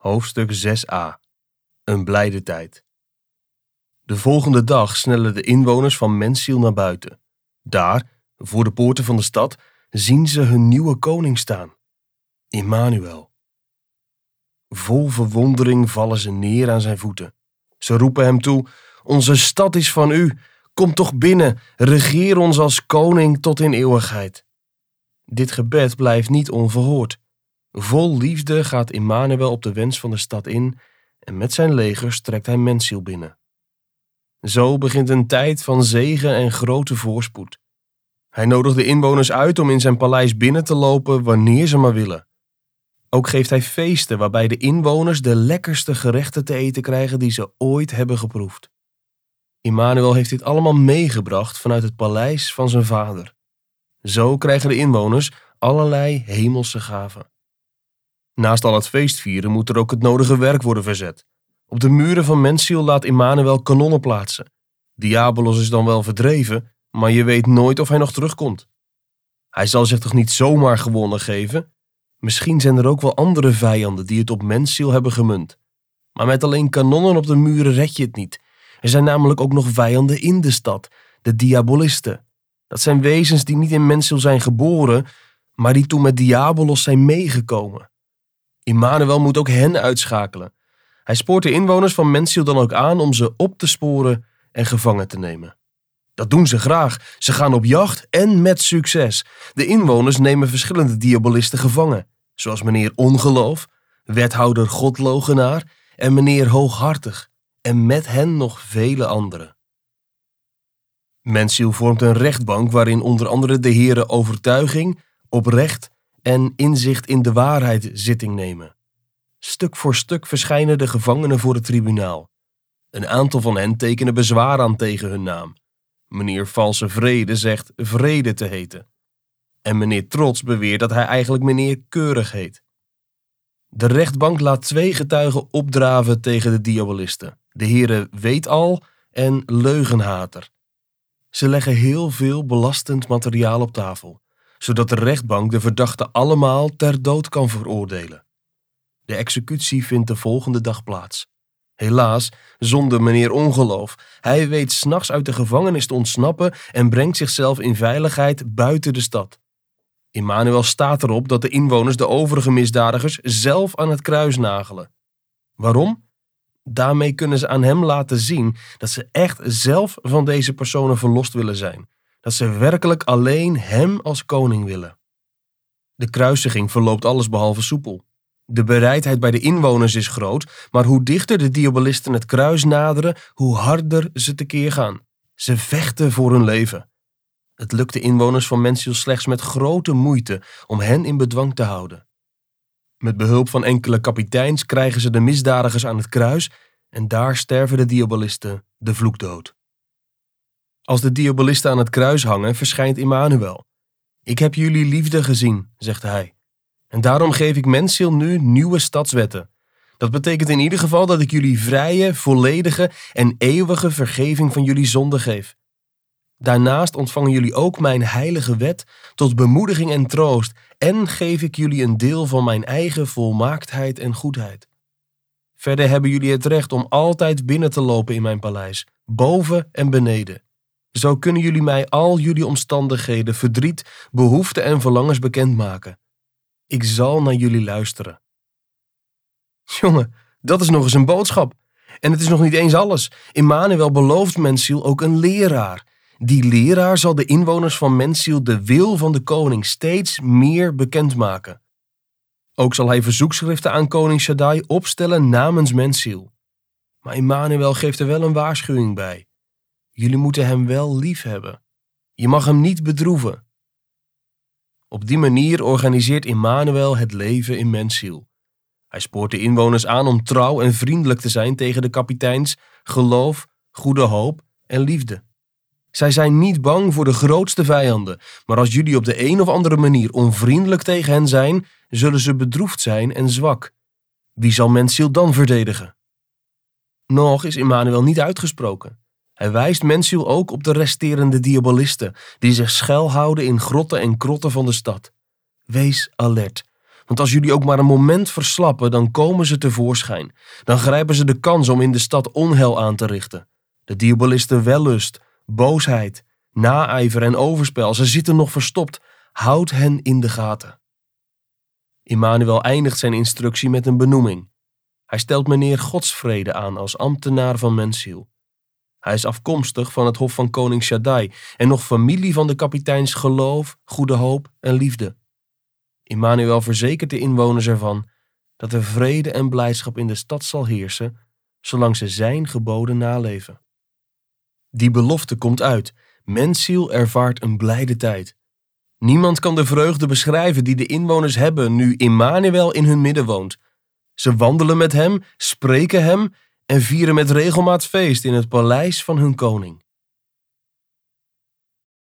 Hoofdstuk 6a. Een blijde tijd. De volgende dag snellen de inwoners van Mensiel naar buiten. Daar, voor de poorten van de stad, zien ze hun nieuwe koning staan. Immanuel. Vol verwondering vallen ze neer aan zijn voeten. Ze roepen hem toe: Onze stad is van u. Kom toch binnen, regeer ons als koning tot in eeuwigheid. Dit gebed blijft niet onverhoord. Vol liefde gaat Immanuel op de wens van de stad in en met zijn legers trekt hij Mensiel binnen. Zo begint een tijd van zegen en grote voorspoed. Hij nodigt de inwoners uit om in zijn paleis binnen te lopen wanneer ze maar willen. Ook geeft hij feesten waarbij de inwoners de lekkerste gerechten te eten krijgen die ze ooit hebben geproefd. Immanuel heeft dit allemaal meegebracht vanuit het paleis van zijn vader. Zo krijgen de inwoners allerlei hemelse gaven. Naast al het feestvieren moet er ook het nodige werk worden verzet. Op de muren van Mensiel laat Immanuel kanonnen plaatsen. Diabolos is dan wel verdreven, maar je weet nooit of hij nog terugkomt. Hij zal zich toch niet zomaar gewonnen geven? Misschien zijn er ook wel andere vijanden die het op Mensiel hebben gemunt. Maar met alleen kanonnen op de muren red je het niet. Er zijn namelijk ook nog vijanden in de stad, de diabolisten. Dat zijn wezens die niet in Mensiel zijn geboren, maar die toen met Diabolos zijn meegekomen. Immanuel moet ook hen uitschakelen. Hij spoort de inwoners van Mensiel dan ook aan om ze op te sporen en gevangen te nemen. Dat doen ze graag. Ze gaan op jacht en met succes. De inwoners nemen verschillende diabolisten gevangen, zoals meneer Ongeloof, wethouder Godlogenaar en meneer Hooghartig, en met hen nog vele anderen. Mensiel vormt een rechtbank waarin onder andere de heren overtuiging, oprecht en inzicht in de waarheid zitting nemen. Stuk voor stuk verschijnen de gevangenen voor het tribunaal. Een aantal van hen tekenen bezwaar aan tegen hun naam. Meneer Valse Vrede zegt Vrede te heten. En meneer Trots beweert dat hij eigenlijk meneer Keurig heet. De rechtbank laat twee getuigen opdraven tegen de diabolisten. De heren Weet al en Leugenhater. Ze leggen heel veel belastend materiaal op tafel zodat de rechtbank de verdachten allemaal ter dood kan veroordelen. De executie vindt de volgende dag plaats. Helaas, zonder meneer Ongeloof. Hij weet s'nachts uit de gevangenis te ontsnappen en brengt zichzelf in veiligheid buiten de stad. Immanuel staat erop dat de inwoners de overige misdadigers zelf aan het kruis nagelen. Waarom? Daarmee kunnen ze aan hem laten zien dat ze echt zelf van deze personen verlost willen zijn dat ze werkelijk alleen hem als koning willen. De kruisiging verloopt allesbehalve soepel. De bereidheid bij de inwoners is groot, maar hoe dichter de diabolisten het kruis naderen, hoe harder ze tekeer gaan. Ze vechten voor hun leven. Het lukt de inwoners van Mensiel slechts met grote moeite om hen in bedwang te houden. Met behulp van enkele kapiteins krijgen ze de misdadigers aan het kruis en daar sterven de diabolisten de vloekdood. Als de diabolisten aan het kruis hangen, verschijnt Immanuel. Ik heb jullie liefde gezien, zegt hij. En daarom geef ik Mensiel nu nieuwe stadswetten. Dat betekent in ieder geval dat ik jullie vrije, volledige en eeuwige vergeving van jullie zonde geef. Daarnaast ontvangen jullie ook mijn heilige wet tot bemoediging en troost en geef ik jullie een deel van mijn eigen volmaaktheid en goedheid. Verder hebben jullie het recht om altijd binnen te lopen in mijn paleis, boven en beneden. Zo kunnen jullie mij al jullie omstandigheden, verdriet, behoeften en verlangens bekendmaken. Ik zal naar jullie luisteren. Jongen, dat is nog eens een boodschap. En het is nog niet eens alles. Immanuel belooft Mensiel ook een leraar. Die leraar zal de inwoners van Mensiel de wil van de koning steeds meer bekendmaken. Ook zal hij verzoekschriften aan koning Shaddai opstellen namens Mensiel. Maar Immanuel geeft er wel een waarschuwing bij. Jullie moeten hem wel lief hebben. Je mag hem niet bedroeven. Op die manier organiseert Immanuel het leven in Mensiel. Hij spoort de inwoners aan om trouw en vriendelijk te zijn tegen de kapiteins, geloof, goede hoop en liefde. Zij zijn niet bang voor de grootste vijanden, maar als jullie op de een of andere manier onvriendelijk tegen hen zijn, zullen ze bedroefd zijn en zwak. Wie zal Mensiel dan verdedigen? Nog is Immanuel niet uitgesproken. Hij wijst Mensiel ook op de resterende diabolisten, die zich schuilhouden in grotten en krotten van de stad. Wees alert, Want als jullie ook maar een moment verslappen, dan komen ze tevoorschijn. Dan grijpen ze de kans om in de stad onheil aan te richten. De diabolisten wellust, boosheid, naijver en overspel, ze zitten nog verstopt. Houd hen in de gaten. Immanuel eindigt zijn instructie met een benoeming. Hij stelt meneer Godsvrede aan als ambtenaar van Mensiel. Hij is afkomstig van het hof van koning Shaddai en nog familie van de kapiteins geloof, goede hoop en liefde. Immanuel verzekert de inwoners ervan dat er vrede en blijdschap in de stad zal heersen, zolang ze zijn geboden naleven. Die belofte komt uit. Mensiel ervaart een blijde tijd. Niemand kan de vreugde beschrijven die de inwoners hebben nu Immanuel in hun midden woont. Ze wandelen met hem, spreken hem en vieren met regelmaat feest in het paleis van hun koning.